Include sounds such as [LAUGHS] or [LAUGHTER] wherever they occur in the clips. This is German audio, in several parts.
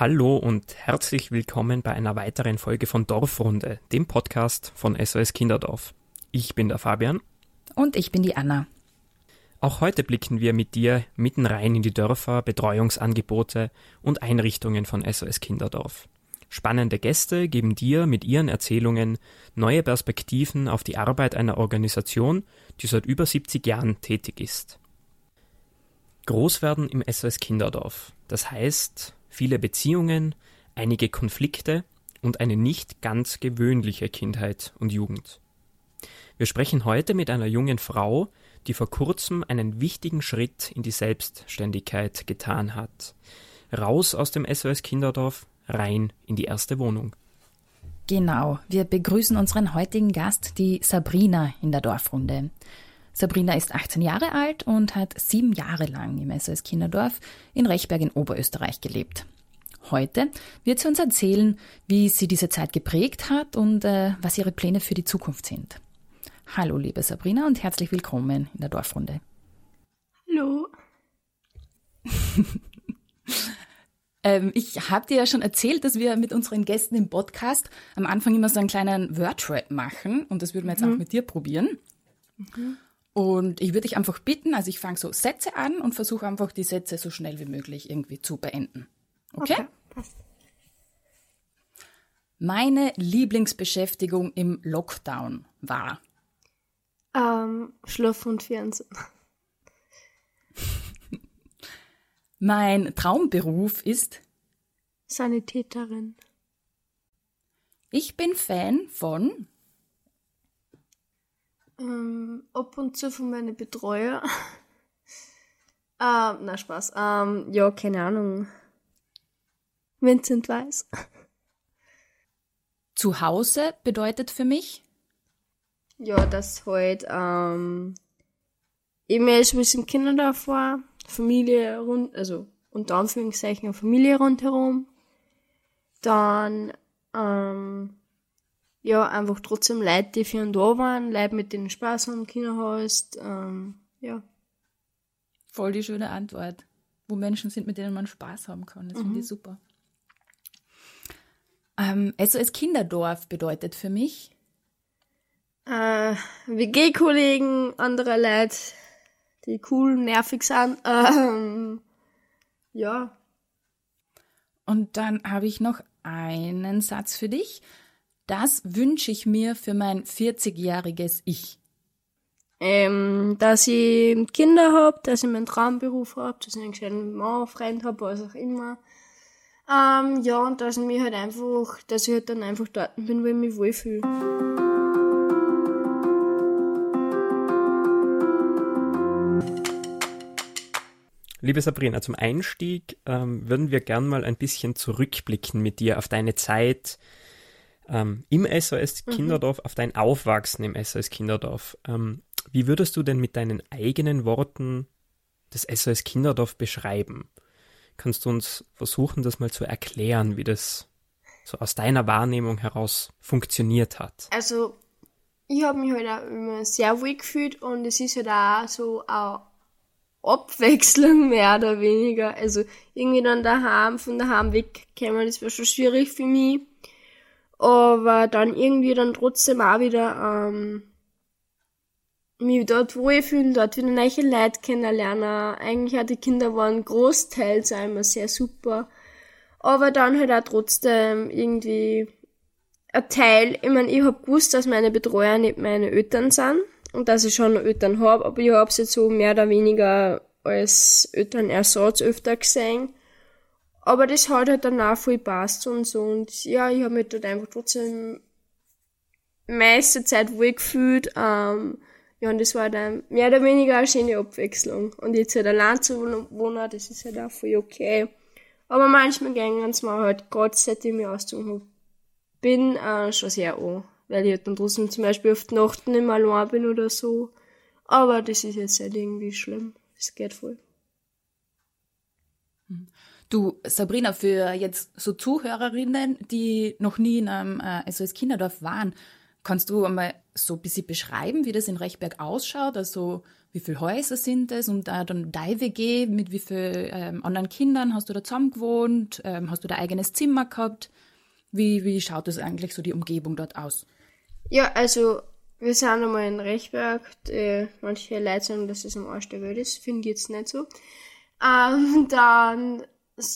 Hallo und herzlich willkommen bei einer weiteren Folge von Dorfrunde, dem Podcast von SOS Kinderdorf. Ich bin der Fabian. Und ich bin die Anna. Auch heute blicken wir mit dir mitten rein in die Dörfer, Betreuungsangebote und Einrichtungen von SOS Kinderdorf. Spannende Gäste geben dir mit ihren Erzählungen neue Perspektiven auf die Arbeit einer Organisation, die seit über 70 Jahren tätig ist. Großwerden im SOS Kinderdorf. Das heißt, viele Beziehungen, einige Konflikte und eine nicht ganz gewöhnliche Kindheit und Jugend. Wir sprechen heute mit einer jungen Frau, die vor kurzem einen wichtigen Schritt in die Selbstständigkeit getan hat. Raus aus dem SOS Kinderdorf, rein in die erste Wohnung. Genau, wir begrüßen unseren heutigen Gast, die Sabrina in der Dorfrunde. Sabrina ist 18 Jahre alt und hat sieben Jahre lang im SOS Kinderdorf in Rechberg in Oberösterreich gelebt. Heute wird sie uns erzählen, wie sie diese Zeit geprägt hat und äh, was ihre Pläne für die Zukunft sind. Hallo, liebe Sabrina, und herzlich willkommen in der Dorfrunde. Hallo. [LAUGHS] ähm, ich habe dir ja schon erzählt, dass wir mit unseren Gästen im Podcast am Anfang immer so einen kleinen Wordrap machen und das würden wir jetzt mhm. auch mit dir probieren. Mhm. Und ich würde dich einfach bitten, also ich fange so Sätze an und versuche einfach die Sätze so schnell wie möglich irgendwie zu beenden. Okay? okay passt. Meine Lieblingsbeschäftigung im Lockdown war ähm, Schlafen und Fernsehen. [LAUGHS] mein Traumberuf ist Sanitäterin. Ich bin Fan von ähm, ab und zu von meinen Betreuer. ähm, [LAUGHS] na Spaß. Ähm, ja, keine Ahnung. Vincent Weiß. Zu Hause bedeutet für mich? Ja, das halt ähm, eben erst ein bisschen Kinder davor, Familie rund, also unter Anführungszeichen Familie rundherum. Dann ähm, ja, einfach trotzdem Leute, die für einen da waren, Leute, mit denen Spaß haben, Kinder hast, ähm, ja. Voll die schöne Antwort. Wo Menschen sind, mit denen man Spaß haben kann. Das mhm. finde ich super. Ähm, SOS Kinderdorf bedeutet für mich? Äh, WG-Kollegen, andere Leute, die cool, nervig sind. [LAUGHS] Ähm, ja. Und dann habe ich noch einen Satz für dich. Das wünsche ich mir für mein 40-jähriges Ich. Ähm, dass ich Kinder habe, dass ich meinen Traumberuf habe, dass ich einen schönen Mann, Freund habe, was auch immer. Ähm, ja, und dass ich mich halt einfach, dass ich halt dann einfach dort bin, wo ich mich wohlfühle. Liebe Sabrina, zum Einstieg ähm, würden wir gern mal ein bisschen zurückblicken mit dir auf deine Zeit ähm, im SOS mhm. Kinderdorf, mhm. auf dein Aufwachsen im SOS Kinderdorf. Ähm, wie würdest du denn mit deinen eigenen Worten das SOS Kinderdorf beschreiben? Kannst du uns versuchen, das mal zu erklären, wie das so aus deiner Wahrnehmung heraus funktioniert hat? Also, ich habe mich halt auch immer sehr wohl gefühlt und es ist halt auch so eine Abwechslung [LAUGHS] mehr oder weniger. Also irgendwie dann daheim, von daheim wegkommen, das war schon schwierig für mich aber dann irgendwie dann trotzdem auch wieder ähm, mich dort wohlfühlen, dort wieder neue Leute kennenlernen. Eigentlich auch die Kinder waren großteils einmal sehr super, aber dann halt auch trotzdem irgendwie ein Teil, ich meine, ich hab gewusst, dass meine Betreuer nicht meine Eltern sind und dass ich schon Eltern hab, aber ich hab's jetzt so mehr oder weniger als Elternersatz öfter gesehen. Aber das hat halt dann auch voll passt und so. Und ja, ich habe mich dort einfach trotzdem meiste Zeit wohl gefühlt. Ähm, ja, und das war dann mehr oder weniger eine schöne Abwechslung. Und jetzt halt allein zu wohnen, das ist halt auch voll okay. Aber manchmal gehen es mir halt, gerade seit ich mich ausgezogen bin, äh, schon sehr an. Weil ich halt dann trotzdem zum Beispiel auf die Nacht nicht mehr allein bin oder so. Aber das ist jetzt halt irgendwie schlimm. Das geht voll. Mhm. Du, Sabrina, für jetzt so Zuhörerinnen, die noch nie in einem äh, SOS Kinderdorf waren, kannst du einmal so ein bisschen beschreiben, wie das in Rechberg ausschaut? Also wie viele Häuser sind es und auch dann deine WG, mit wie vielen ähm, anderen Kindern hast du da zusammen gewohnt, ähm, hast du da eigenes Zimmer gehabt? Wie, wie schaut das eigentlich so die Umgebung dort aus? Ja, also wir sind einmal in Rechberg. Äh, manche Leute sagen, dass es am Arsch der Welt ist. Finde ich jetzt nicht so. Ähm, [LAUGHS] dann,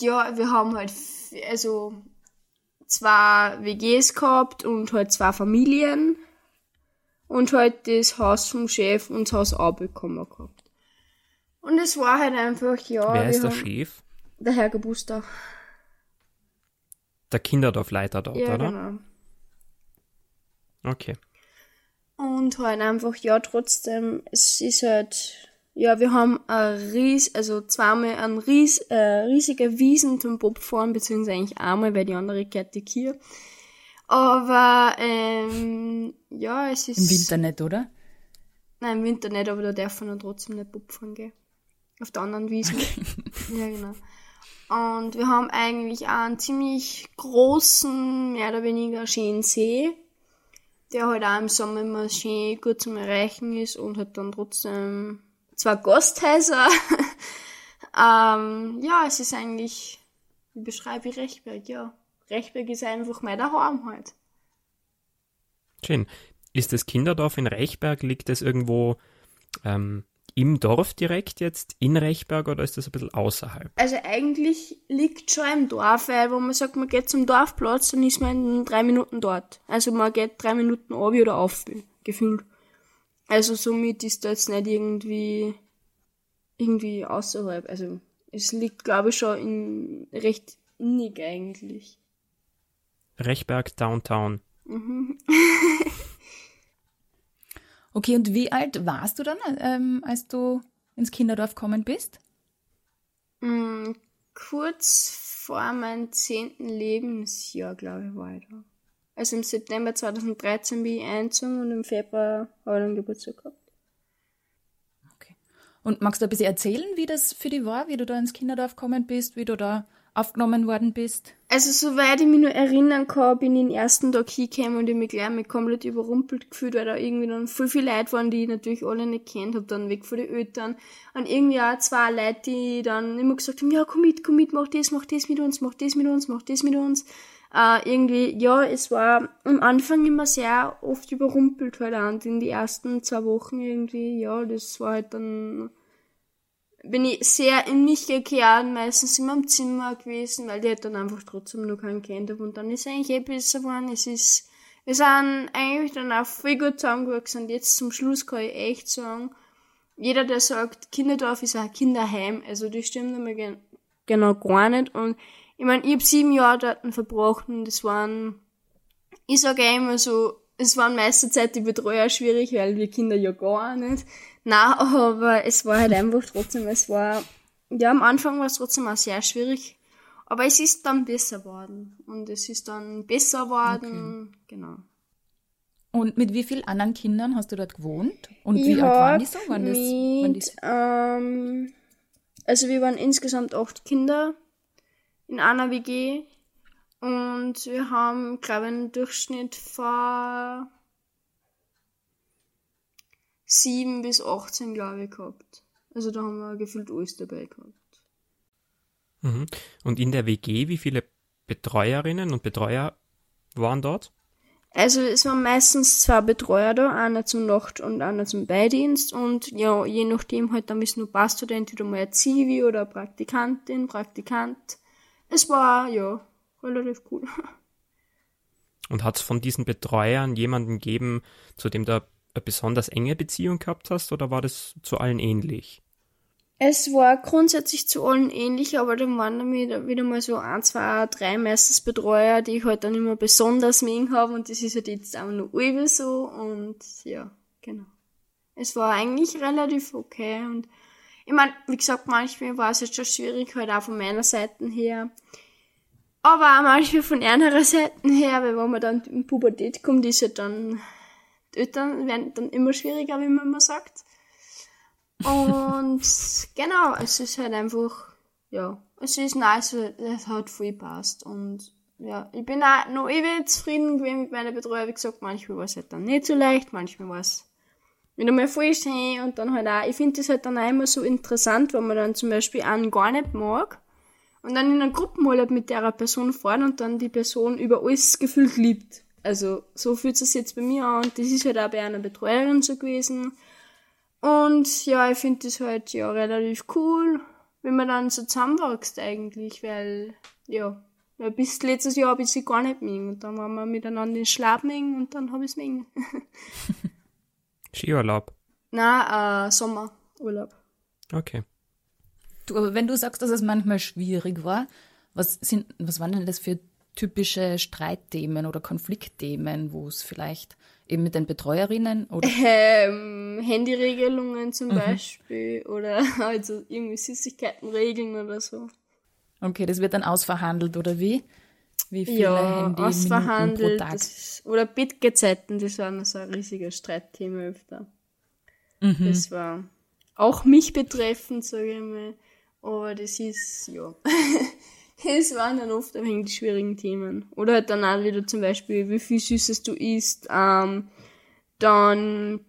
ja, wir haben halt, also zwei WGs gehabt und halt zwei Familien. Und halt das Haus vom Chef und das Haus auch bekommen gehabt. Und es war halt einfach, ja. Wer ist der Chef? Der Herr Gebuster. Der Kinderdorfleiter dort, ja, oder? Genau. Okay. Und halt einfach, ja, trotzdem, es ist halt, ja, wir haben ein ries, also zweimal ein ries, äh, riesige Wiesen zum Bobfahren, beziehungsweise eigentlich einmal, weil die andere gehört die Kier. Aber, ähm, ja, es ist... Im Winter nicht, oder? Nein, im Winter nicht, aber da darf man dann trotzdem nicht Bobfahren gehen. Auf der anderen Wiesen. Okay. [LAUGHS] Ja, genau. Und wir haben eigentlich auch einen ziemlich großen, mehr oder weniger schönen See der halt auch im Sommer immer schön gut zum Erreichen ist und hat dann trotzdem zwei Gasthäuser. [LAUGHS] ähm, ja, es ist eigentlich, wie beschreibe ich Rechberg? Ja, Rechberg ist einfach mein Daheim halt. Schön. Ist das Kinderdorf in Rechberg, liegt das irgendwo ähm, im Dorf direkt jetzt in Rechberg oder ist das ein bisschen außerhalb? Also eigentlich liegt schon im Dorf, weil wo man sagt, man geht zum Dorfplatz, dann ist man in drei Minuten dort. Also man geht drei Minuten ab oder auf, gefühlt. Also somit ist da jetzt nicht irgendwie irgendwie außerhalb. Also es liegt, glaube ich, schon in recht innig eigentlich. Rechberg Downtown. Mhm. [LAUGHS] Okay, und wie alt warst du dann, ähm, als du ins Kinderdorf gekommen bist? Mm, kurz vor meinem zehnten Lebensjahr, glaube ich, war ich da. Also im September 2013 bin ich eingezogen und im Februar habe ich dann Geburtstag gehabt. Okay. Und magst du ein bisschen erzählen, wie das für dich war, wie du da ins Kinderdorf gekommen bist, wie du da aufgenommen worden bist? Also, soweit ich mich nur erinnern kann, bin ich den ersten Tag hingekommen und ich mich gleich mit komplett überrumpelt gefühlt, weil da irgendwie dann voll viele Leute waren, die ich natürlich alle nicht kennt, hab dann weg von den Eltern. Und irgendwie auch zwei Leute, die dann immer gesagt haben, ja, komm mit, komm mit, mach das, mach das mit uns, mach das mit uns, mach das mit uns. Äh, irgendwie, ja, es war am Anfang immer sehr oft überrumpelt halt auch. und in die ersten zwei Wochen irgendwie, ja, das war halt dann bin ich sehr in mich gekehrt, meistens in meinem Zimmer gewesen, weil die halt dann einfach trotzdem noch keinen kennt. Und dann ist eigentlich eh besser geworden. Es ist, wir sind eigentlich dann auch voll gut zusammengewachsen. Und jetzt zum Schluss kann ich echt sagen, jeder, der sagt, Kinderdorf ist ein Kinderheim, also das stimmt immer gen genau gar nicht. Und ich meine, ich habe sieben Jahre dort verbracht und das waren, ich sage immer so, es waren meiste Zeit die Betreuer schwierig, weil wir Kinder ja gar nicht. Na, aber es war halt einfach trotzdem, es war, ja, am Anfang war es trotzdem auch sehr schwierig. Aber es ist dann besser geworden. Und es ist dann besser geworden, okay. genau. Und mit wie vielen anderen Kindern hast du dort gewohnt? Und ich wie alt waren die so? Waren das, mit, waren ähm, also wir waren insgesamt acht Kinder in einer WG. Und wir haben, glaube ich, einen Durchschnitt von 7 bis 18, glaube ich, gehabt. Also da haben wir gefühlt alles dabei gehabt. Mhm. Und in der WG, wie viele Betreuerinnen und Betreuer waren dort? Also es waren meistens zwei Betreuer da, einer zum Nacht- und einer zum Beidienst und ja, je nachdem halt, dann ist nur Passtudent oder mal ein Zivi oder Praktikantin, Praktikant. Es war, ja, relativ cool. [LAUGHS] Und hat es von diesen Betreuern jemanden gegeben, zu dem du eine besonders enge Beziehung gehabt hast, oder war das zu allen ähnlich? Es war grundsätzlich zu allen ähnlich, aber dann waren dann wieder, wieder mal so ein, zwei, drei meistens Betreuer, die ich halt dann immer besonders mögen habe und das ist halt jetzt auch nur Uwe so und ja, genau. Es war eigentlich relativ okay und ich meine, wie gesagt, manchmal war es jetzt schon schwierig, halt auch von meiner Seite her. Aber auch manchmal von anderer Seite her, weil wenn man dann in Pubertät kommt, ist ja dann, die Eltern werden dann immer schwieriger, wie man immer sagt. Und [LAUGHS] genau, es ist halt einfach, ja, es ist nice, es hat viel passt. Und ja, ich bin auch noch ewig zufrieden gewesen mit meiner Betreuer. Wie gesagt, manchmal war es halt dann nicht so leicht, manchmal war es wieder mal voll schön und dann halt auch, ich finde das halt dann auch immer so interessant, wenn man dann zum Beispiel einen gar nicht mag und dann in einer Gruppenurlaub mit der Person fahren und dann die Person über alles gefühlt liebt. Also so fühlt es sich jetzt bei mir an und das ist halt auch bei einer Betreuerin so gewesen. Und ja, ich finde das halt ja relativ cool, wenn man dann so zusammenwächst eigentlich, weil ja, weil bis letztes Jahr habe ich sie gar nicht mögen und dann waren wir miteinander in Schlafmengen und dann habe ich es. Skiurlaub? Na, äh, Sommerurlaub. Okay. Du, aber wenn du sagst, dass es manchmal schwierig war, was sind, was waren denn das für typische Streitthemen oder Konfliktthemen, wo es vielleicht eben mit den Betreuerinnen oder [LAUGHS] ähm, Handyregelungen zum mhm. Beispiel oder [LAUGHS] also irgendwie Süßigkeitenregeln oder so. Okay, das wird dann ausverhandelt oder wie? Wie viele ja, Handy ausverhandelt pro Tag? Das, oder Bitgezeiten, das war noch so ein riesiges Streitthema öfter. Mhm. Das war auch mich betreffend, sage ich mal. Aber das ist, ja. [LAUGHS] es waren dann oft ein wenig die schwierigen Themen. Oder halt dann auch wieder zum Beispiel, wie viel Süßes du isst, ähm, dann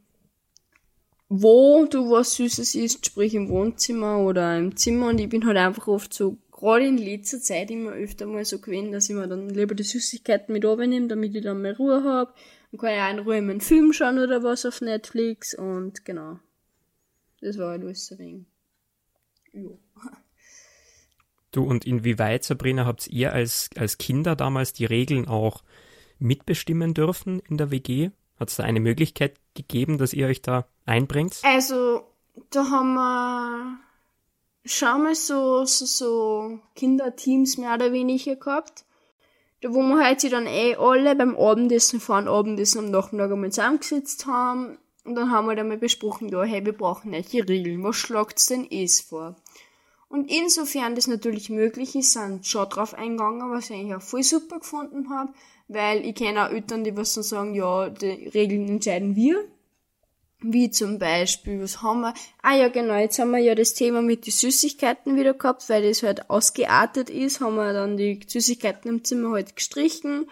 wo du was Süßes isst, sprich im Wohnzimmer oder im Zimmer. Und ich bin halt einfach oft so, gerade in letzter Zeit immer öfter mal so gewesen, dass ich mir dann lieber die Süßigkeiten mit nehme, damit ich dann mehr Ruhe habe. Dann kann ich auch in Ruhe meinen Film schauen oder was auf Netflix und genau. Das war halt alles ein wenig. Ja. Du, und inwieweit, Sabrina, habt ihr als, als Kinder damals die Regeln auch mitbestimmen dürfen in der WG? Hat es da eine Möglichkeit gegeben, dass ihr euch da einbringt? Also, da haben wir schon mal so, so, so Kinderteams mehr oder weniger gehabt. Da wo wir halt sie dann eh alle beim Abendessen, vor dem Abendessen am Nachmittag einmal zusammengesetzt haben. Und dann haben wir dann mal besprochen, ja, hey, wir brauchen welche Regeln. Was schlagt's denn es vor? Und insofern das natürlich möglich ist, sind schon drauf eingegangen, was ich eigentlich auch voll super gefunden habe, weil ich kenne auch Eltern, die was dann sagen, ja, die Regeln entscheiden wir. Wie zum Beispiel, was haben wir? Ah ja, genau, jetzt haben wir ja das Thema mit den Süßigkeiten wieder gehabt, weil das halt ausgeartet ist, haben wir dann die Süßigkeiten im Zimmer halt gestrichen.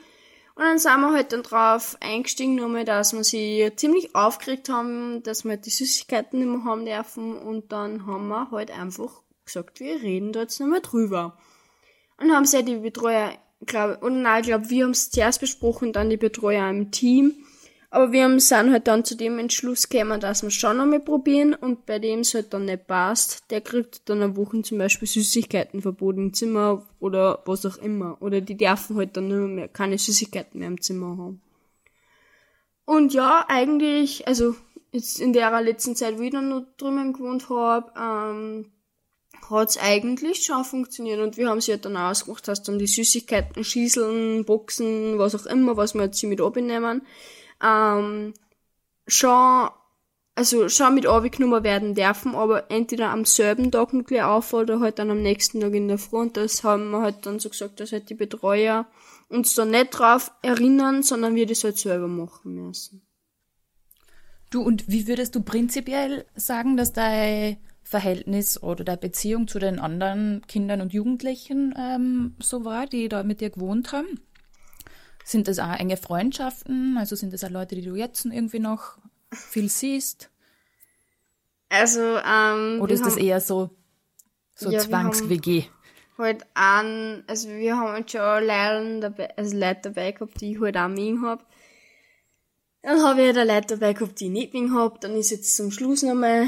Und dann sind wir halt dann drauf eingestiegen, nochmal, dass wir sie ziemlich aufgeregt haben, dass wir halt die Süßigkeiten nicht mehr haben dürfen. Und dann haben wir halt einfach gesagt, wir reden da jetzt nochmal drüber. Und haben sie die Betreuer, glaube und nein, ich glaube, wir haben es zuerst besprochen, dann die Betreuer im Team. Aber wir sind halt dann zu dem Entschluss gekommen, dass wir schon nochmal probieren und bei dem es halt dann nicht passt, der kriegt dann eine Woche zum Beispiel Süßigkeitenverbot im Zimmer oder was auch immer. Oder die dürfen halt dann nur mehr keine Süßigkeiten mehr im Zimmer haben. Und ja, eigentlich, also jetzt in der letzten Zeit, wo ich dann noch drüben gewohnt habe, ähm, hat's eigentlich schon funktioniert und wir haben sie halt dann ausgemacht, dass dann die Süßigkeiten, Schieseln, Boxen, was auch immer, was wir jetzt mit abnehmen, ähm, schon, also schon mit abgenommen werden dürfen, aber entweder am selben Tag noch gleich auf oder halt dann am nächsten Tag in der und das haben wir halt dann so gesagt, dass halt die Betreuer uns da nicht drauf erinnern, sondern wir das halt selber machen müssen. Du, und wie würdest du prinzipiell sagen, dass dein Verhältnis oder der Beziehung zu den anderen Kindern und Jugendlichen ähm, so war, die da mit dir gewohnt haben? Sind das auch enge Freundschaften? Also sind das auch Leute, die du jetzt irgendwie noch viel siehst? Also, ähm, Oder ist das eher so, so ja, Zwangs-WG? Halt an, also wir haben halt schon Leute dabei, also Leute dabei gehabt, die ich halt auch mit habe. Dann habe ich halt Leute dabei gehabt, die ich nicht mit habe. Dann ist jetzt zum Schluss nochmal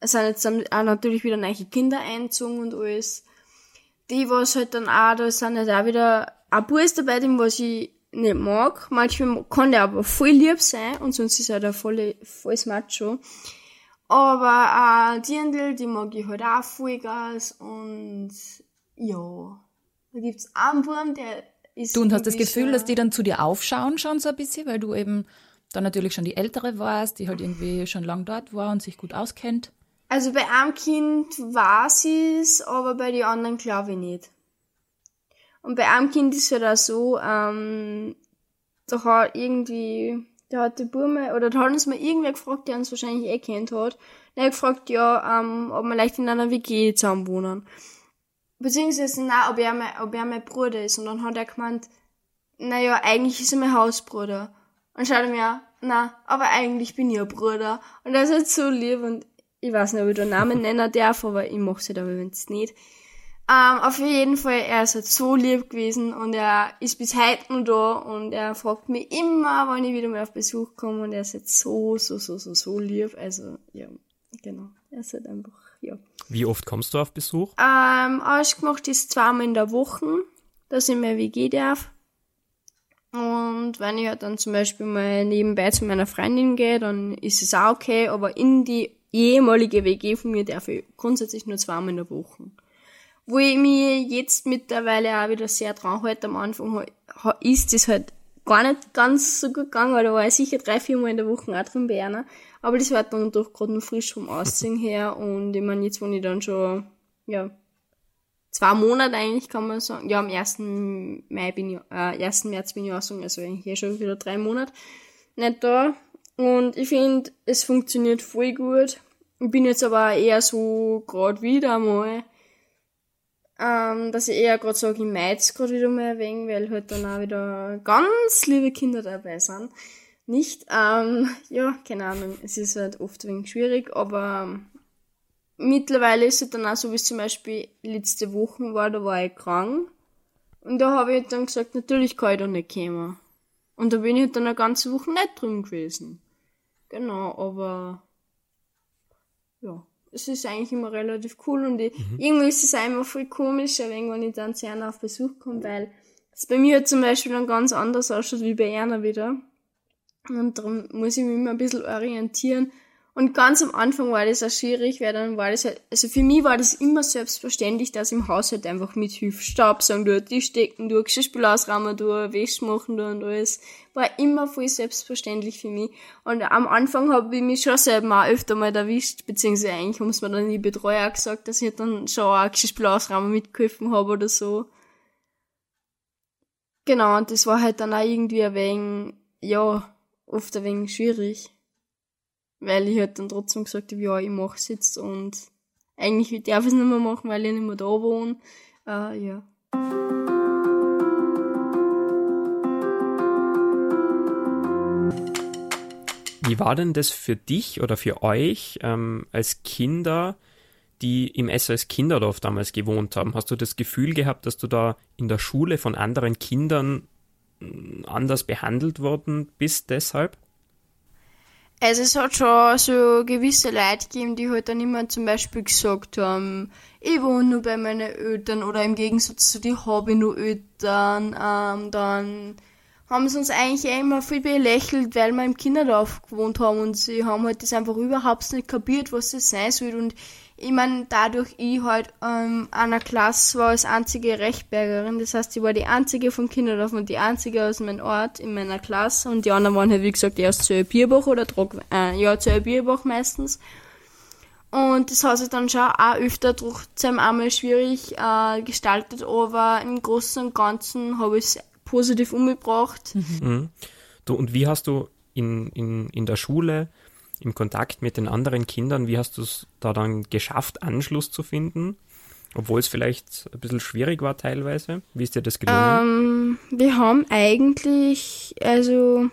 es sind jetzt auch natürlich wieder neue Kinder eingezogen und alles. Die, was halt dann auch, da sind halt auch wieder ein Burs dabei, dem was ich nicht mag. Manchmal kann der aber voll lieb sein und sonst ist er halt ein voll, volles Macho. Aber äh, die, die mag ich halt auch Vollgas und ja. Da gibt's einen Wurm, der ist. Du und hast das Gefühl, dass die dann zu dir aufschauen schon so ein bisschen, weil du eben dann natürlich schon die Ältere warst, die halt irgendwie schon lang dort war und sich gut auskennt? Also bei einem Kind weiß es, aber bei den anderen glaube ich nicht. Und bei einem Kind ist es halt auch so, ähm, da hat irgendwie, da hat die Burme, oder da hat uns mal irgendwer gefragt, der uns wahrscheinlich eh kennt hat. Der hat gefragt, ja, ähm, ob wir leicht in einer WG zusammen wohnen. Beziehungsweise, nein, ob er, mein, ob er mein Bruder ist. Und dann hat er gemeint, naja, eigentlich ist er mein Hausbruder. Und schaut er mir, na, aber eigentlich bin ich ein Bruder. Und er ist halt so lieb und ich weiß nicht, ob ich den Namen nennen darf, aber ich mach's halt aber wenn es nicht. Ähm, auf jeden Fall, er ist halt so lieb gewesen und er ist bis heute noch da und er fragt mich immer, wann ich wieder mal auf Besuch komme und er ist halt so, so, so, so, so lieb. Also, ja, genau. Er ist halt einfach, ja. Wie oft kommst du auf Besuch? Ähm, ausgemacht ist zweimal in der Woche, dass ich mehr WG darf. Und wenn ich halt dann zum Beispiel mal nebenbei zu meiner Freundin gehe, dann ist es auch okay, aber in die ehemalige WG von mir darf ich grundsätzlich nur zweimal in der Woche. Wo ich mich jetzt mittlerweile auch wieder sehr dran halte, am Anfang ist das halt gar nicht ganz so gut gegangen, weil da war ich sicher drei, vier Mal in der Woche auch drin bei einer. Aber das war dann doch gerade noch frisch vom Ausziehen [LAUGHS] her und ich meine, jetzt wohne ich dann schon, ja, zwei Monate eigentlich, kann man sagen. Ja, am 1. Mai bin ich, äh, 1. März bin ich ausgegangen, also eigentlich hier schon wieder drei Monate nicht da. Und ich finde, es funktioniert voll gut. Ich bin jetzt aber eher so gerade wieder mal, ähm, dass ich eher gerade sage, ich meid's gerade wieder mal wenig, weil halt dann auch wieder ganz liebe Kinder dabei sind. Nicht, ähm, [LAUGHS] ja, keine Ahnung, es ist halt oft ein wenig schwierig, aber mittlerweile ist es dann auch so, wie es zum Beispiel letzte Woche war, da war ich krank. Und da habe ich dann gesagt, natürlich kann ich da nicht kommen. Und da bin ich halt dann eine ganze Woche nicht drin gewesen. Genau, aber ja, es ist eigentlich immer relativ cool und ich, mhm. irgendwie ist es einfach voll komisch, wenn ich dann zu einer auf Besuch komme, weil es bei mir halt zum Beispiel dann ganz anders ausschaut wie bei einer wieder. Und darum muss ich mich immer ein bisschen orientieren und ganz am Anfang war das auch schwierig, weil dann war das halt, also für mich war das immer selbstverständlich, dass im Haushalt einfach mithilft. Staubsaugen, du, Tisch decken, du, Geschirrspül ausräumen, du, Wäsche machen, du und alles. War immer voll selbstverständlich für mich. Und am Anfang habe ich mich schon selber auch öfter mal erwischt, beziehungsweise eigentlich haben es mir dann die Betreuer gesagt, dass ich dann schon auch Geschirrspül ausräumen mitgeholfen habe oder so. Genau, und das war halt dann auch irgendwie ein wenig, ja, oft ein wenig schwierig weil ich halt dann trotzdem gesagt habe, ja, ich mach's jetzt und eigentlich darf ich es nicht mehr machen, weil ich nicht mehr da wohne. Äh, ja. Wie war denn das für dich oder für euch ähm, als Kinder, die im SOS Kinderdorf damals gewohnt haben? Hast du das Gefühl gehabt, dass du da in der Schule von anderen Kindern hm, anders behandelt worden bist deshalb? Also es hat schon so gewisse Leute gegeben, die halt dann immer zum Beispiel gesagt haben, ich wohne nur bei meinen Eltern oder im Gegensatz zu die habe ich nur Eltern. Ähm, dann haben sie uns eigentlich eh immer viel belächelt, weil wir im Kinderdorf gewohnt haben und sie haben halt das einfach überhaupt nicht kapiert, was das sein soll. Und ich meine, dadurch ich halt ähm, einer Klasse war als einzige Rechtbergerin, das heißt, ich war die einzige vom Kinderdorf und die einzige aus meinem Ort in meiner Klasse und die anderen waren halt, wie gesagt, erst zu Bierbach oder Trog, äh, ja, zu Bierbach meistens. Und das hat sich dann schon auch öfter trotzdem einmal schwierig äh, gestaltet, aber im Großen und Ganzen habe ich es positiv umgebracht. Mhm. Du, und wie hast du in, in, in der Schule im Kontakt mit den anderen Kindern, wie hast du es da dann geschafft, Anschluss zu finden? Obwohl es vielleicht ein bisschen schwierig war teilweise. Wie ist dir das gelungen? Ähm, wir haben eigentlich, also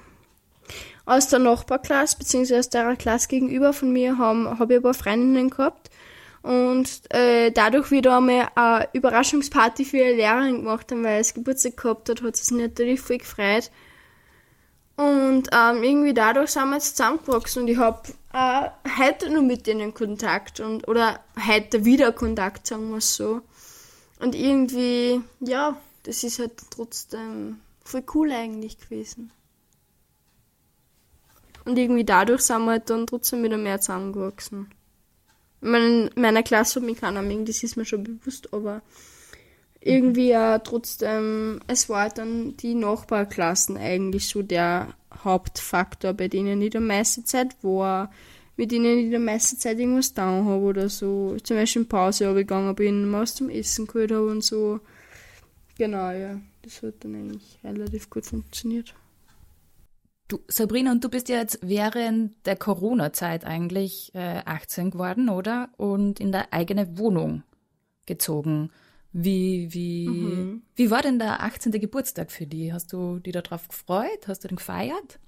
aus der Nachbarklasse, beziehungsweise aus der Klasse gegenüber von mir, habe hab ich ein paar Freundinnen gehabt. Und äh, dadurch wieder einmal eine Überraschungsparty für ihre Lehrerin gemacht haben, weil es Geburtstag gehabt hat, hat sie sich natürlich voll gefreut. Und ähm, irgendwie dadurch sind wir jetzt zusammengewachsen und ich habe äh, heute nur mit denen Kontakt und oder heute wieder Kontakt, sagen wir es so. Und irgendwie, ja, das ist halt trotzdem voll cool eigentlich gewesen. Und irgendwie dadurch sind wir halt dann trotzdem wieder mehr zusammengewachsen. In meiner Klasse hat mich keiner das ist mir schon bewusst, aber irgendwie ja trotzdem, es war dann die Nachbarklassen eigentlich so der Hauptfaktor, bei denen ich die meiste Zeit war, mit denen ich die meiste Zeit irgendwas down habe oder so. Zum Beispiel in Pause gegangen bin, was zum Essen geholt habe und so. Genau, ja. Das hat dann eigentlich relativ gut funktioniert. Du, Sabrina, und du bist ja jetzt während der Corona-Zeit eigentlich äh, 18 geworden, oder? Und in der eigene Wohnung gezogen. Wie, wie, mhm. wie war denn der 18. Geburtstag für dich? Hast du dich darauf gefreut? Hast du den gefeiert?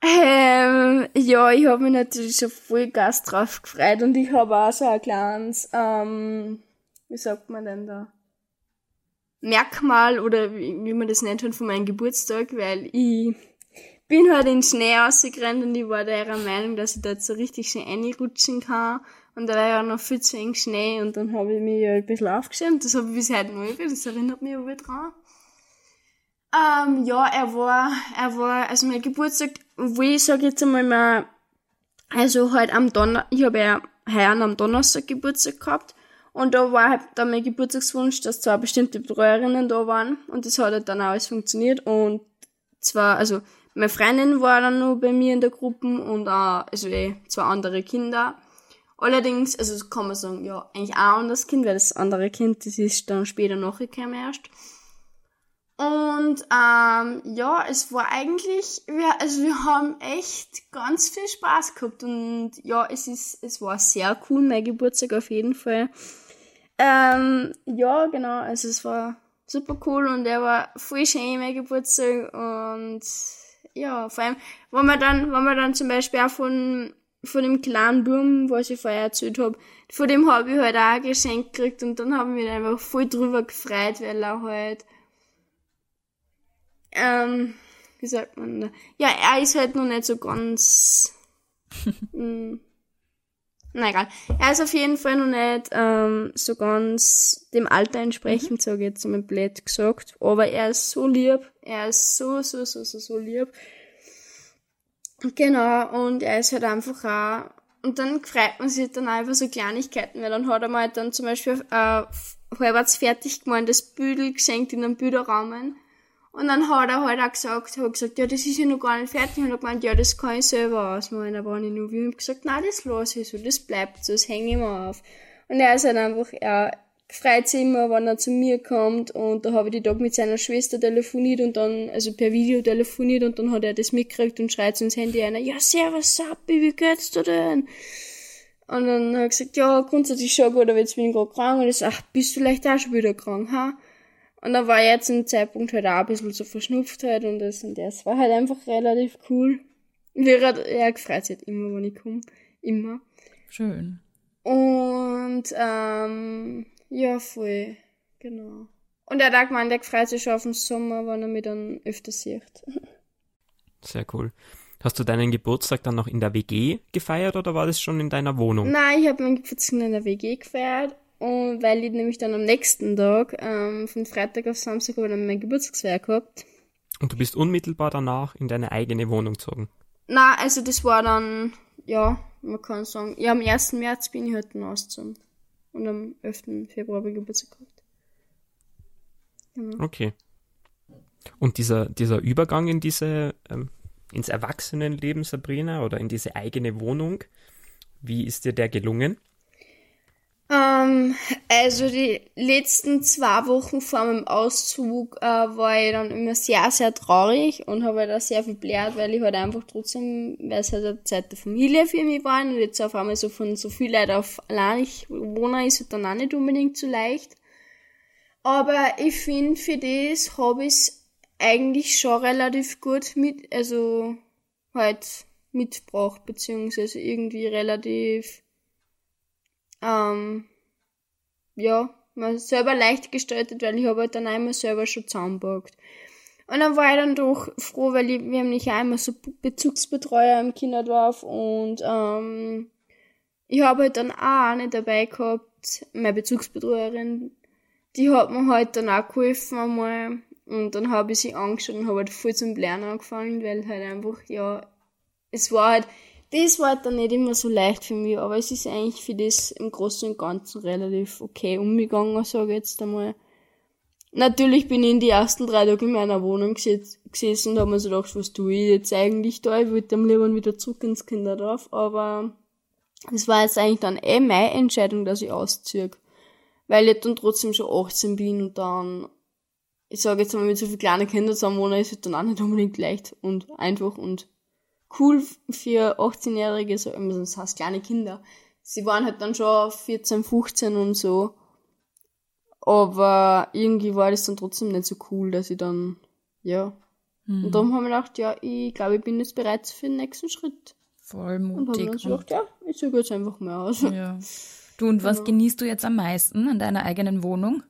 Ähm, ja, ich habe mich natürlich schon voll Gast drauf gefreut und ich habe auch so ein kleines, ähm, wie sagt man denn da? Merkmal oder wie, wie man das nennt von meinem Geburtstag, weil ich bin halt in Schnee rausgerannt und ich war der Meinung, dass ich dort so richtig schön reinrutschen kann. Und da war ja noch viel zu eng Schnee und dann habe ich mich ja ein bisschen aufgeschämt. Das habe ich bis heute noch übrig, das erinnert mich aber dran. Ähm, ja, er war, er war, also mein Geburtstag, wo ich sage jetzt einmal mal, also halt am Donner, ich habe ja heuer am Donnerstag Geburtstag gehabt und da war halt dann mein Geburtstagswunsch, dass zwei bestimmte Betreuerinnen da waren und das hat halt dann auch alles funktioniert und zwar, also meine Freundin war dann noch bei mir in der Gruppe und auch, also eh, zwei andere Kinder. Allerdings, also kann man sagen, ja, eigentlich auch ein anderes Kind, weil das andere Kind, das ist dann später nachgekommen erst. Und ähm, ja, es war eigentlich, wir, also wir haben echt ganz viel Spaß gehabt und ja, es ist, es war sehr cool, mein Geburtstag auf jeden Fall. Ähm, ja, genau, also es war super cool und er war voll schön, mein Geburtstag und ja, vor allem, wenn man dann, wenn man dann zum Beispiel auch von, von dem kleinen Buben, was ich vorher erzählt habe, von dem habe ich halt auch ein Geschenk gekriegt und dann haben wir mich einfach voll drüber gefreut, weil er halt, ähm, wie sagt man da? Ja, er ist halt noch nicht so ganz, mm, [LAUGHS] na egal. Er ist auf jeden Fall noch nicht ähm, so ganz dem Alter entsprechend, mhm. sage ich jetzt einmal blöd gesagt. Aber er ist so lieb. Er ist so, so, so, so, so lieb. Genau, und er ist halt einfach auch. Und dann freut man sich dann einfach so Kleinigkeiten, weil dann hat er mal dann zum Beispiel äh, halbwegs fertig gemaltes Büdel geschenkt in einem Büderrahmen. Und dann hat er halt auch gesagt, hat gesagt, ja, das ist ja noch gar nicht fertig. Und er gemeint, ja, das kann ich selber ausmalen. Da war ich nur wie und gesagt, nein, das lasse ich so, das bleibt so, das hänge ich mir auf. Und er ist halt einfach, er freut sich immer, wenn er zu mir kommt. Und da habe ich die Tag mit seiner Schwester telefoniert und dann, also per Video telefoniert und dann hat er das mitgekriegt und schreit ins Handy einer, ja, servus, Sappi, wie geht's dir denn? Und dann hat er gesagt, ja, grundsätzlich schon gut, aber jetzt bin ich gerade krank. Und ich sag, ach, bist du vielleicht auch schon wieder krank, ha? Und da war jetzt ein Zeitpunkt halt auch ein bisschen so verschnupft halt und das und das war halt einfach relativ cool. Hat er gefreut sich halt immer, wenn ich komme. Immer. Schön. Und ähm, ja, voll. Genau. Und er hat gemeint, er freut sich schon auf den Sommer, wenn er mich dann öfter sieht. Sehr cool. Hast du deinen Geburtstag dann noch in der WG gefeiert oder war das schon in deiner Wohnung? Nein, ich habe meinen Geburtstag in der WG gefeiert und weil ich nämlich dann am nächsten Tag, ähm, von Freitag auf Samstag, habe ich dann mein Geburtstagsfeier gehabt. Und du bist unmittelbar danach in deine eigene Wohnung gezogen? Na, also das war dann, ja, man kann sagen, ja, am 1. März bin ich halt dann ausgezogen. Und am 11. Februar ich Geburtstag gehabt. Genau. Okay. Und dieser, dieser Übergang in diese, ähm, ins Erwachsenenleben, Sabrina, oder in diese eigene Wohnung, wie ist dir der gelungen? Ähm, also die letzten zwei Wochen vor meinem Auszug äh, war ich dann immer sehr, sehr traurig und habe halt auch sehr viel blärt, weil ich halt einfach trotzdem, weil es halt eine Zeit der Familie für mich war und jetzt auf einmal so von so viel Leuten auf allein ich wohne, ist halt dann auch nicht unbedingt so leicht. Aber ich finde, für das habe ich eigentlich schon relativ gut mit, also halt mitgebracht, beziehungsweise irgendwie relativ ähm, ja, mal selber leicht gestaltet, weil ich habe halt dann einmal selber schon zusammenpackt. Und dann war ich dann doch froh, weil ich, wir haben nicht einmal so Bezugsbetreuer im Kinderdorf und ähm, ich habe halt dann auch eine dabei gehabt, meine Bezugsbetreuerin, die hat mir halt dann auch geholfen einmal und dann habe ich sie angeschaut und habe halt voll zum Lernen angefangen, weil halt einfach, ja, es war halt, das war dann nicht immer so leicht für mich, aber es ist eigentlich für das im Großen und Ganzen relativ okay umgegangen, sage ich jetzt einmal. Natürlich bin ich in die ersten drei Tage in meiner Wohnung gesessen und habe mir so gedacht, was tue ich jetzt eigentlich da? Ich würde am lieber wieder zurück ins Kinderdorf, aber das war jetzt eigentlich dann eh meine Entscheidung, dass ich ausziehe. Weil ich dann trotzdem schon 18 bin und dann, ich sage jetzt mal, mit so vielen kleinen Kindern zusammen wohnen, ist es dann auch nicht unbedingt leicht und einfach und cool für 18-Jährige, so, das heißt kleine Kinder. Sie waren halt dann schon 14, 15 und so. Aber irgendwie war das dann trotzdem nicht so cool, dass ich dann, ja, Mhm. Und darum haben wir gedacht, ja, ich glaube, ich bin jetzt bereit für den nächsten Schritt. Voll mutig. Und haben uns gedacht, ja, ich suche jetzt einfach mal aus. Ja. Du, und was ja. genießt du jetzt am meisten an deiner eigenen Wohnung?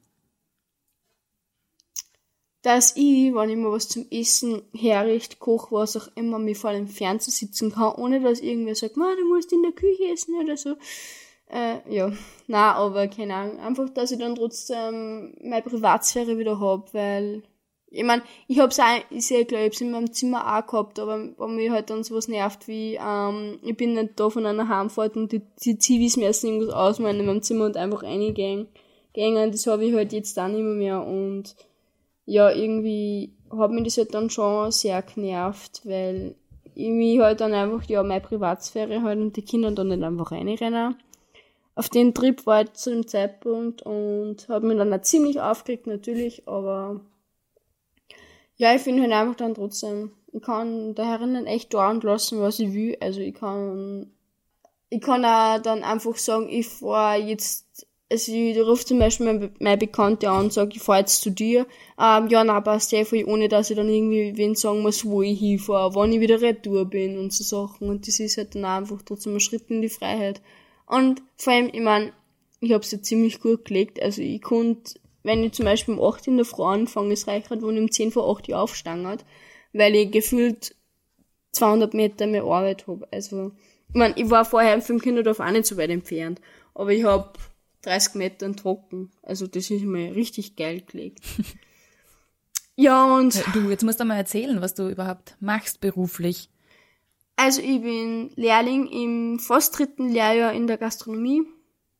Dass ich, wenn ich mir was zum Essen herrichte, koche, was auch immer, mir vor dem Fernseher sitzen kann, ohne dass irgendwer sagt, du musst in der Küche essen oder so. Äh, ja, na, aber keine Ahnung. Einfach, dass ich dann trotzdem meine Privatsphäre wieder hab, weil ich meine, ich hab's auch, ist ja klar, ich in meinem Zimmer auch gehabt, aber wenn mich halt dann sowas nervt wie, ähm, ich bin nicht da von einer Heimfahrt und die, die Zivis müssen irgendwas ausmalen in meinem Zimmer und einfach reingehen. Gängen, das habe ich halt jetzt nicht mehr, mehr und ja, irgendwie hat mich das halt dann schon sehr genervt, weil ich mich halt dann einfach, ja, meine Privatsphäre halt und die Kinder dann nicht einfach reinrennen. Auf den Trip war ich zu dem Zeitpunkt und habe mich dann auch ziemlich aufgeregt, natürlich, aber ja, ich finde halt einfach dann trotzdem, ich kann da herinnen echt da und lassen, was ich will. Also ich kann, ich kann auch dann einfach sagen, ich fahr jetzt, also ich rufe zum Beispiel meine, meine Bekannte an und sage, ich fahr jetzt zu dir. Ähm, ja, na passt ja voll, ohne dass ich dann irgendwie wen sagen muss, wo ich hinfahre, wann ich wieder retour bin und so Sachen. Und das ist halt dann einfach trotzdem ein Schritt in die Freiheit. Und vor allem, ich mein, ich hab's ja ziemlich gut gelegt. Also ich konnte wenn ich zum Beispiel um 8 in der Früh anfange, es reicht halt, wo ich um 10 vor 8 Uhr aufstangert, weil ich gefühlt 200 Meter mehr Arbeit habe. Also, ich meine, ich war vorher im Kinderdorf auch nicht so weit entfernt, aber ich habe 30 Meter trocken. Also das ist mir richtig geil gelegt. [LAUGHS] ja, und... Äh, du, jetzt musst du mal erzählen, was du überhaupt machst beruflich. Also ich bin Lehrling im fast dritten Lehrjahr in der Gastronomie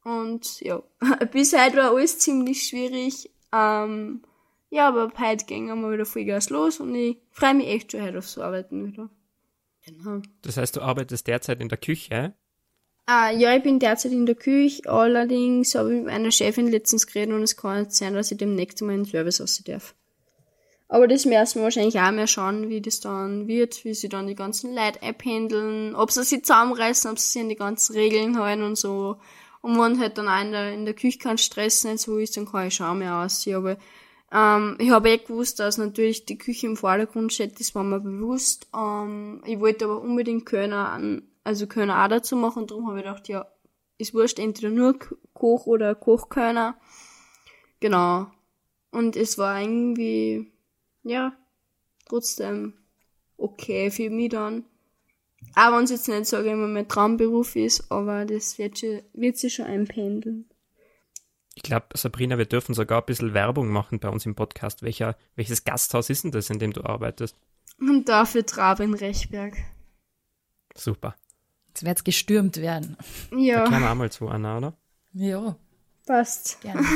und ja, [LAUGHS] bis heute war alles ziemlich schwierig. Ähm, ja, aber ab heute gehen wir wieder Vollgas los und ich freue mich echt schon heute aufs Arbeiten wieder. Genau. Das heißt, du arbeitest derzeit in der Küche? Ah, ja, ich bin derzeit in der Küche, allerdings habe ich mit meiner Chefin letztens geredet und es kann nicht sein, dass ich demnächst mal in den Service aussehen darf. Aber das müssen wir wahrscheinlich auch mehr schauen, wie das dann wird, wie sie dann die ganzen Leute abhandeln, ob sie sich zusammenreißen, ob sie sich an die ganzen Regeln halten und so. Und wenn halt dann auch in der, Küche kein Stress nicht so ist, dann kann ich schon mehr aussehen. Aber ähm, ich habe eh gewusst, dass natürlich die Küche im Vordergrund steht, das war mir bewusst. Ähm, ich wollte aber unbedingt Kölner, also Kölner auch dazu machen, darum habe ich gedacht, ja, ist wurscht, entweder nur Koch oder Kochkörner. Genau. Und es war irgendwie, ja, trotzdem okay für mich dann. Auch wenn es jetzt nicht, sage ich mal, mein Traumberuf ist, aber das wird, schon, wird sich schon einpendeln. Ich glaube, Sabrina, wir dürfen sogar ein bisschen Werbung machen bei uns im Podcast. Welcher, welches Gasthaus ist denn das, in dem du arbeitest? Und dafür Trab in Rechberg. Super. Jetzt wird es gestürmt werden. Ja. Da wir auch mal zu, Anna, oder? Ja. Passt. Gerne. [LAUGHS]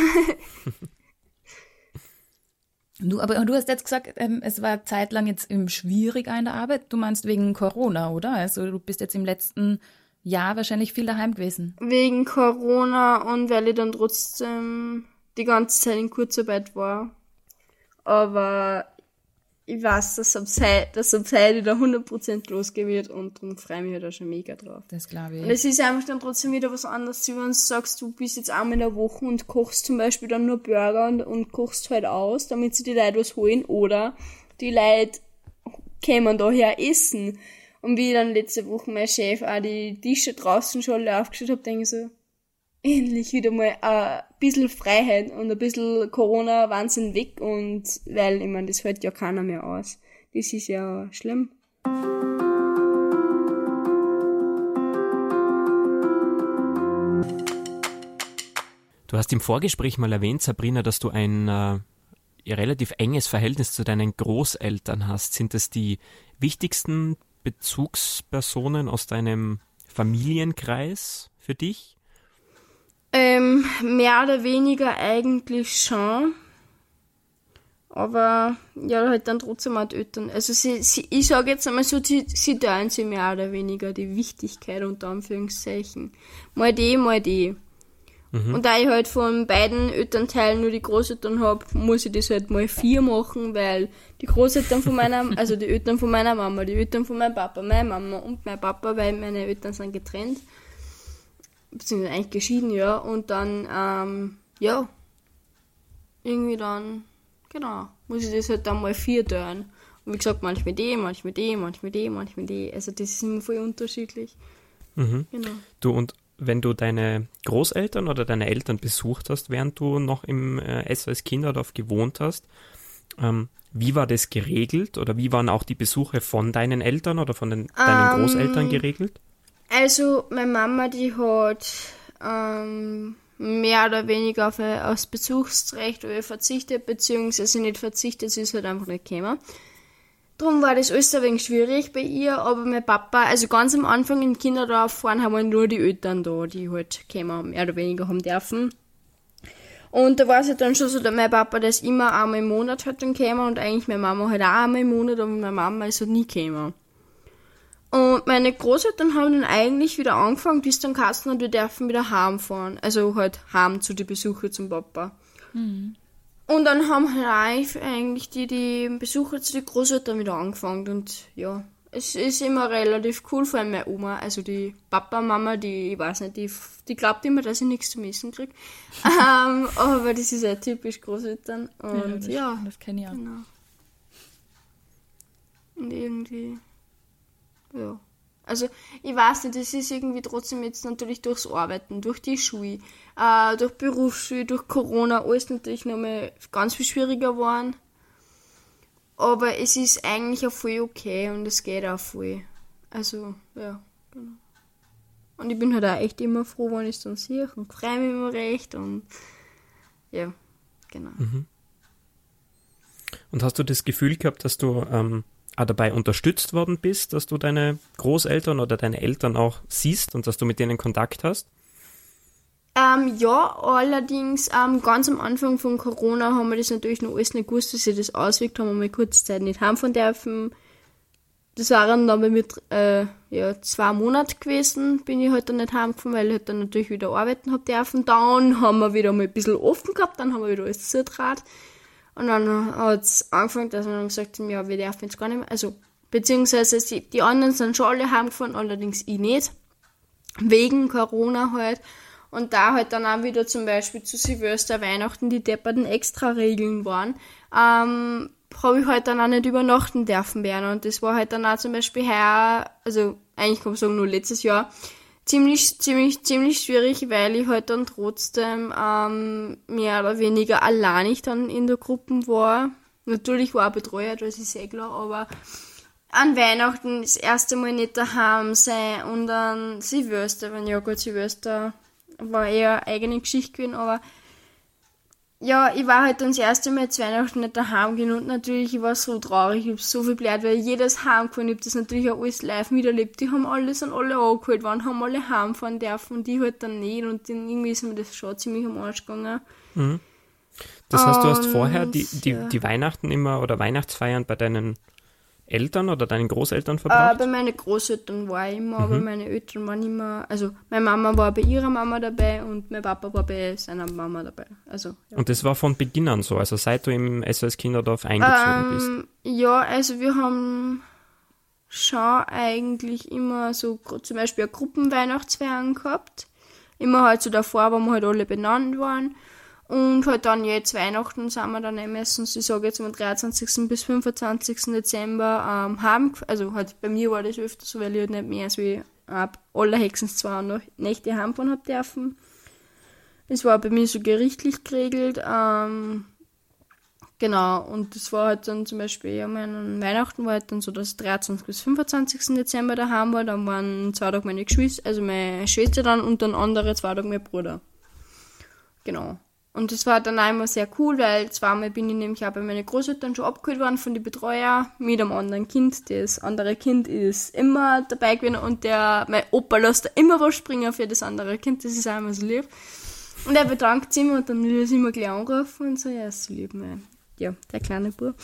Du, aber du hast jetzt gesagt, ähm, es war zeitlang jetzt ähm, schwieriger in der Arbeit. Du meinst wegen Corona, oder? Also du bist jetzt im letzten Jahr wahrscheinlich viel daheim gewesen. Wegen Corona und weil ich dann trotzdem die ganze Zeit in Kurzarbeit war. Aber ich weiß, dass am Zeit, dass am wieder 100% losgehen wird und darum freue ich mich da schon mega drauf. Das glaube ich. Und es ist einfach dann trotzdem wieder was anderes, wenn du sagst, du bist jetzt einmal in der Woche und kochst zum Beispiel dann nur Burger und, und kochst halt aus, damit sie die Leute was holen oder die Leute kämen daher essen. Und wie ich dann letzte Woche mein Chef auch die Tische draußen schon alle aufgestellt habe, denke ich so, endlich wieder mal ein bisschen Freiheit und ein bisschen Corona-Wahnsinn weg und weil, ich meine, das hört ja keiner mehr aus. Das ist ja schlimm. Du hast im Vorgespräch mal erwähnt, Sabrina, dass du ein äh, relativ enges Verhältnis zu deinen Großeltern hast. Sind das die wichtigsten Bezugspersonen aus deinem Familienkreis für dich? Ähm, mehr oder weniger eigentlich schon. Aber ja, halt dann trotzdem die Eltern. Also sie, sie, ich sage jetzt einmal so, sie, sie teilen sie mehr oder weniger die Wichtigkeit unter Anführungszeichen. Mal die, mal die. Mhm. Und da ich halt von beiden Elternteilen nur die Großeltern habe, muss ich das halt mal vier machen, weil die Großeltern von meiner, [LAUGHS] also die Eltern von meiner Mama, die Eltern von meinem Papa, meine Mama und mein Papa, weil meine Eltern sind getrennt beziehungsweise eigentlich geschieden, ja, und dann, ähm, ja, irgendwie dann, genau, muss ich das halt dann mal vier tun. wie gesagt, manchmal die, manchmal die, manchmal die, manchmal die. Also das ist immer voll unterschiedlich. Mhm. Genau. Du und wenn du deine Großeltern oder deine Eltern besucht hast, während du noch im äh, SOS Kinderdorf gewohnt hast, ähm, wie war das geregelt oder wie waren auch die Besuche von deinen Eltern oder von den, deinen Ähm, Großeltern geregelt? Also, meine Mama, die hat ähm, mehr oder weniger auf aufs Besuchsrecht verzichtet, beziehungsweise nicht verzichtet, sie ist halt einfach nicht gekommen. Darum war das alles ein wenig schwierig bei ihr, aber mein Papa, also ganz am Anfang im Kinderdorf fahren, haben wir nur die Eltern da, die halt kämen, mehr oder weniger haben dürfen. Und da war es halt dann schon so, dass mein Papa das immer einmal im Monat hat dann käme und eigentlich meine Mama halt auch einmal im Monat, aber meine Mama ist halt nie gekommen. Und meine Großeltern haben dann eigentlich wieder angefangen, bis dann Kasten und wir dürfen wieder heimfahren. Also halt heim zu den Besucher zum Papa. Und dann haben halt eigentlich- die, die Besucher zu den Großeltern wieder angefangen. Und ja, es ist immer relativ cool, vor allem meine Oma, also die Papa, Mama, die, ich weiß nicht, die, die glaubt immer, dass ich nichts zum Essen krieg. [LAUGHS] ähm, aber das ist ja typisch Großeltern. Und das, ja, das kenne ich auch. Genau. Und irgendwie, ja. Also, ich weiß nicht, es ist irgendwie trotzdem jetzt natürlich durchs Arbeiten, durch die Schule, äh, durch Berufsschule, durch Corona, alles natürlich nochmal ganz viel schwieriger geworden. Aber es ist eigentlich auch voll okay und es geht auch voll. Also, ja, genau. Und ich bin halt auch echt immer froh, wenn ich es dann sehe und freue mich immer recht und ja, genau. Und hast du das Gefühl gehabt, dass du ähm, dabei unterstützt worden bist, dass du deine Großeltern oder deine Eltern auch siehst und dass du mit denen Kontakt hast? Ähm, ja, allerdings ähm, ganz am Anfang von Corona haben wir das natürlich noch alles nicht gewusst, wie sich das auswirkt, haben wir mal kurze Zeit nicht heimfahren dürfen. Das waren dann mir äh, ja, zwei Monate gewesen, bin ich halt dann nicht heimgefahren, weil ich halt dann natürlich wieder arbeiten hab dürfen. Dann haben wir wieder mal ein bisschen offen gehabt, dann haben wir wieder alles zutrat. Und dann hat's angefangen, dass dann gesagt haben, ja, wir dürfen jetzt gar nicht mehr. Also, beziehungsweise die, die anderen sind schon alle heimgefahren, allerdings ich nicht. Wegen Corona halt. Und da halt dann auch wieder zum Beispiel zu Silvester, Weihnachten die depperten Extra-Regeln waren, ähm, habe ich halt dann auch nicht übernachten dürfen werden. Und das war halt dann auch zum Beispiel heuer, also eigentlich kann man sagen nur letztes Jahr, ziemlich, ziemlich, ziemlich schwierig, weil ich halt dann trotzdem ähm, mehr oder weniger alleinig dann in der Gruppe war. Natürlich war auch Betreuer, das ist eh klar, aber an Weihnachten das erste Mal nicht daheim sein und an Silvester, wenn ja gut, Silvester war eher eine eigene Geschichte gewesen, aber ja, ich war halt dann das erste Mal zu Weihnachten nicht daheim gewesen und natürlich, ich war so traurig, ich hab so viel bleibt, weil jedes heimgefahren, ich hab das natürlich auch alles live miterlebt, die haben alles an alle angeholt waren, haben alle heimfahren dürfen und die halt dann nicht und dann irgendwie ist mir das schon ziemlich am Arsch gegangen. Das heißt, du hast Und, vorher die, die, die Weihnachten immer oder Weihnachtsfeiern bei deinen Eltern oder deinen Großeltern Äh, verbracht? bei meinen Großeltern war ich immer, aber meine Eltern waren immer, also meine Mama war bei ihrer Mama dabei und mein Papa war bei seiner Mama dabei. Also, ja. Und das war von Beginn an so, also seit du im SOS Kinderdorf eingezogen bist. Ähm, ja, also wir haben schon eigentlich immer so zum Beispiel Gruppenweihnachtsfeiern gehabt. Immer halt so davor, wo wir halt alle benannt waren. Und halt dann jetzt Weihnachten sind wir dann meistens, ich sage jetzt mal 23. bis 25. Dezember ähm, haben, also halt bei mir war das öfter so, weil ich halt nicht mehr als wie ab allerhexens zwei Nächte heimfahren hab dürfen. Das war bei mir so gerichtlich geregelt. Ähm, Genau, und das war halt dann zum Beispiel, ja, mein Weihnachten war halt dann so, dass ich 23. bis 25. Dezember daheim war, dann waren zwei Tage meine Geschwister, also meine Schwester dann und dann andere zwei Tage mein Bruder. Genau. Und das war dann immer sehr cool, weil zweimal bin ich nämlich auch bei meinen Großeltern schon abgeholt worden von den Betreuer mit einem anderen Kind. Das andere Kind ist immer dabei gewesen und der, mein Opa lässt da immer was springen für das andere Kind, das ist immer so lieb. Und er bedankt sich immer und dann will er sich immer gleich anrufen und so, ja, ist so lieb, mein, ja, der kleine Bub.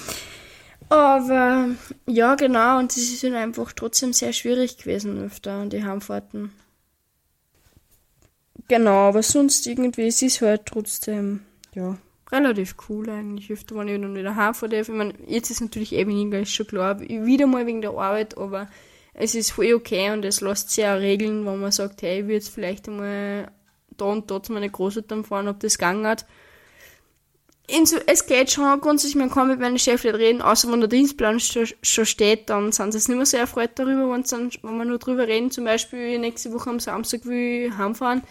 Aber, ja, genau, und das ist dann einfach trotzdem sehr schwierig gewesen öfter, die Heimfahrten. Genau, aber sonst irgendwie, es ist halt trotzdem, ja, relativ cool eigentlich, öfter, wenn ich dann wieder heimfahren darf. Ich meine, jetzt ist natürlich eh weniger, ist schon klar, wieder mal wegen der Arbeit, aber es ist voll okay und es lässt sich auch regeln, wenn man sagt, hey, ich will jetzt vielleicht einmal da und da zu meine Großeltern fahren, ob das gegangen hat. so, es geht schon grundsätzlich, man kann mit meinen Chef nicht reden, außer wenn der Dienstplan schon, schon steht, dann sind sie nicht mehr so erfreut darüber, wenn, dann, wenn wir nur drüber reden, zum Beispiel nächste Woche am Samstag will ich heimfahren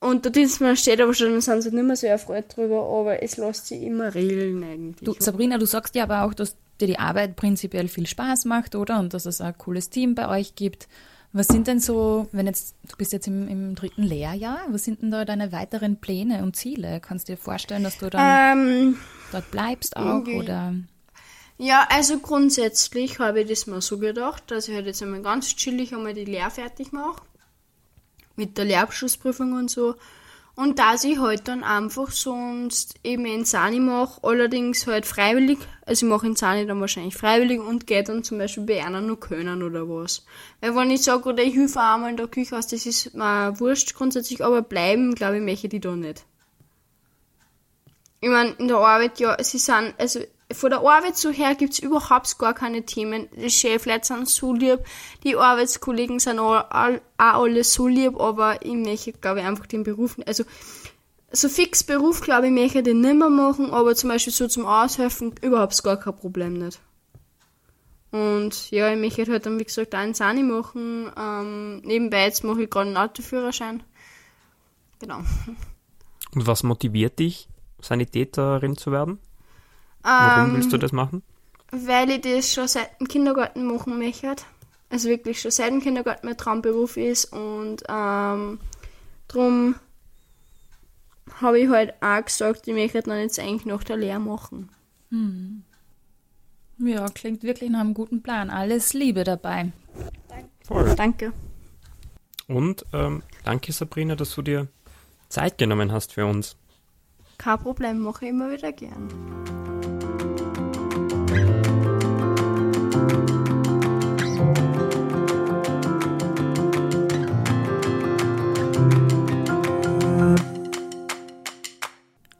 und der Dienstplan steht aber schon, sind sie nicht mehr so erfreut darüber, aber es lässt sich immer regeln eigentlich. Du, Sabrina, du sagst ja aber auch, dass dir die Arbeit prinzipiell viel Spaß macht, oder? Und dass es ein cooles Team bei euch gibt. Was sind denn so, wenn jetzt, du bist jetzt im, im dritten Lehrjahr, was sind denn da deine weiteren Pläne und Ziele? Kannst du dir vorstellen, dass du dann ähm, dort bleibst auch, okay. oder? Ja, also grundsätzlich habe ich das mal so gedacht, dass ich halt jetzt einmal ganz chillig einmal die Lehre fertig mache. Mit der Lehrabschlussprüfung und so. Und dass ich halt dann einfach sonst eben in Sani mache, allerdings halt freiwillig, also ich mache in Sani dann wahrscheinlich freiwillig und gehe dann zum Beispiel bei einer nur können oder was. Weil wenn ich sage, oder ich helfe einmal in der Küche aus, das ist mir wurscht grundsätzlich, aber bleiben, glaube ich, möchte die da nicht. Ich meine, in der Arbeit, ja, sie sind, also von der Arbeit so her gibt's überhaupt gar keine Themen. Die Chefleute sind so lieb, die Arbeitskollegen sind auch, auch alle so lieb, aber ich möchte, glaube ich, einfach den Beruf, also so fix Beruf, glaube ich, möchte ich den nicht mehr machen, aber zum Beispiel so zum Aushelfen überhaupt gar kein Problem nicht. Und ja, ich möchte halt dann, wie gesagt, einen Sani machen. Ähm, nebenbei jetzt mache ich gerade einen Autoführerschein. Genau. Und was motiviert dich, Sanitäterin zu werden? Warum ähm, willst du das machen? Weil ich das schon seit dem Kindergarten machen möchte. Also wirklich schon seit dem Kindergarten mein Traumberuf ist und ähm, darum habe ich halt auch gesagt, ich möchte dann jetzt eigentlich noch der Lehre machen. Hm. Ja, klingt wirklich nach einem guten Plan. Alles Liebe dabei. Voll. Danke. Und ähm, danke Sabrina, dass du dir Zeit genommen hast für uns. Kein Problem, mache ich immer wieder gern.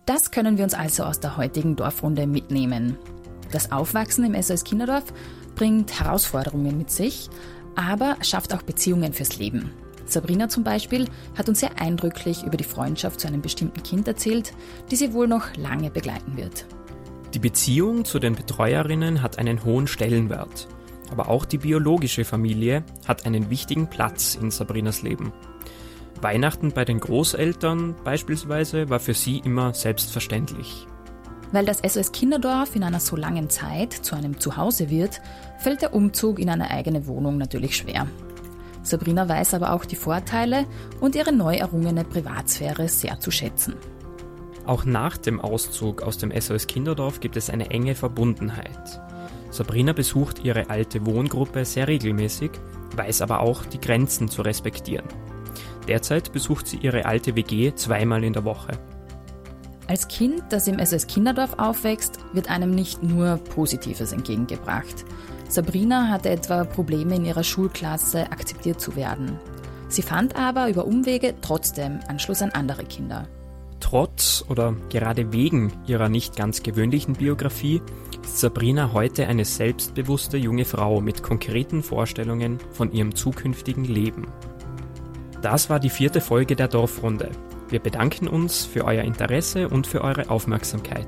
Das können wir uns also aus der heutigen Dorfrunde mitnehmen. Das Aufwachsen im SOS Kinderdorf bringt Herausforderungen mit sich, aber schafft auch Beziehungen fürs Leben. Sabrina zum Beispiel hat uns sehr eindrücklich über die Freundschaft zu einem bestimmten Kind erzählt, die sie wohl noch lange begleiten wird. Die Beziehung zu den Betreuerinnen hat einen hohen Stellenwert, aber auch die biologische Familie hat einen wichtigen Platz in Sabrinas Leben. Weihnachten bei den Großeltern beispielsweise war für sie immer selbstverständlich. Weil das SOS Kinderdorf in einer so langen Zeit zu einem Zuhause wird, fällt der Umzug in eine eigene Wohnung natürlich schwer. Sabrina weiß aber auch die Vorteile und ihre neu errungene Privatsphäre sehr zu schätzen. Auch nach dem Auszug aus dem SOS Kinderdorf gibt es eine enge Verbundenheit. Sabrina besucht ihre alte Wohngruppe sehr regelmäßig, weiß aber auch die Grenzen zu respektieren. Derzeit besucht sie ihre alte WG zweimal in der Woche. Als Kind, das im SS Kinderdorf aufwächst, wird einem nicht nur Positives entgegengebracht. Sabrina hatte etwa Probleme in ihrer Schulklasse akzeptiert zu werden. Sie fand aber über Umwege trotzdem Anschluss an andere Kinder. Trotz oder gerade wegen ihrer nicht ganz gewöhnlichen Biografie ist Sabrina heute eine selbstbewusste junge Frau mit konkreten Vorstellungen von ihrem zukünftigen Leben. Das war die vierte Folge der Dorfrunde. Wir bedanken uns für euer Interesse und für eure Aufmerksamkeit.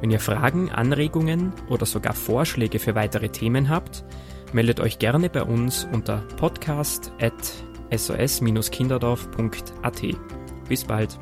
Wenn ihr Fragen, Anregungen oder sogar Vorschläge für weitere Themen habt, meldet euch gerne bei uns unter podcast.sos-kinderdorf.at. Bis bald.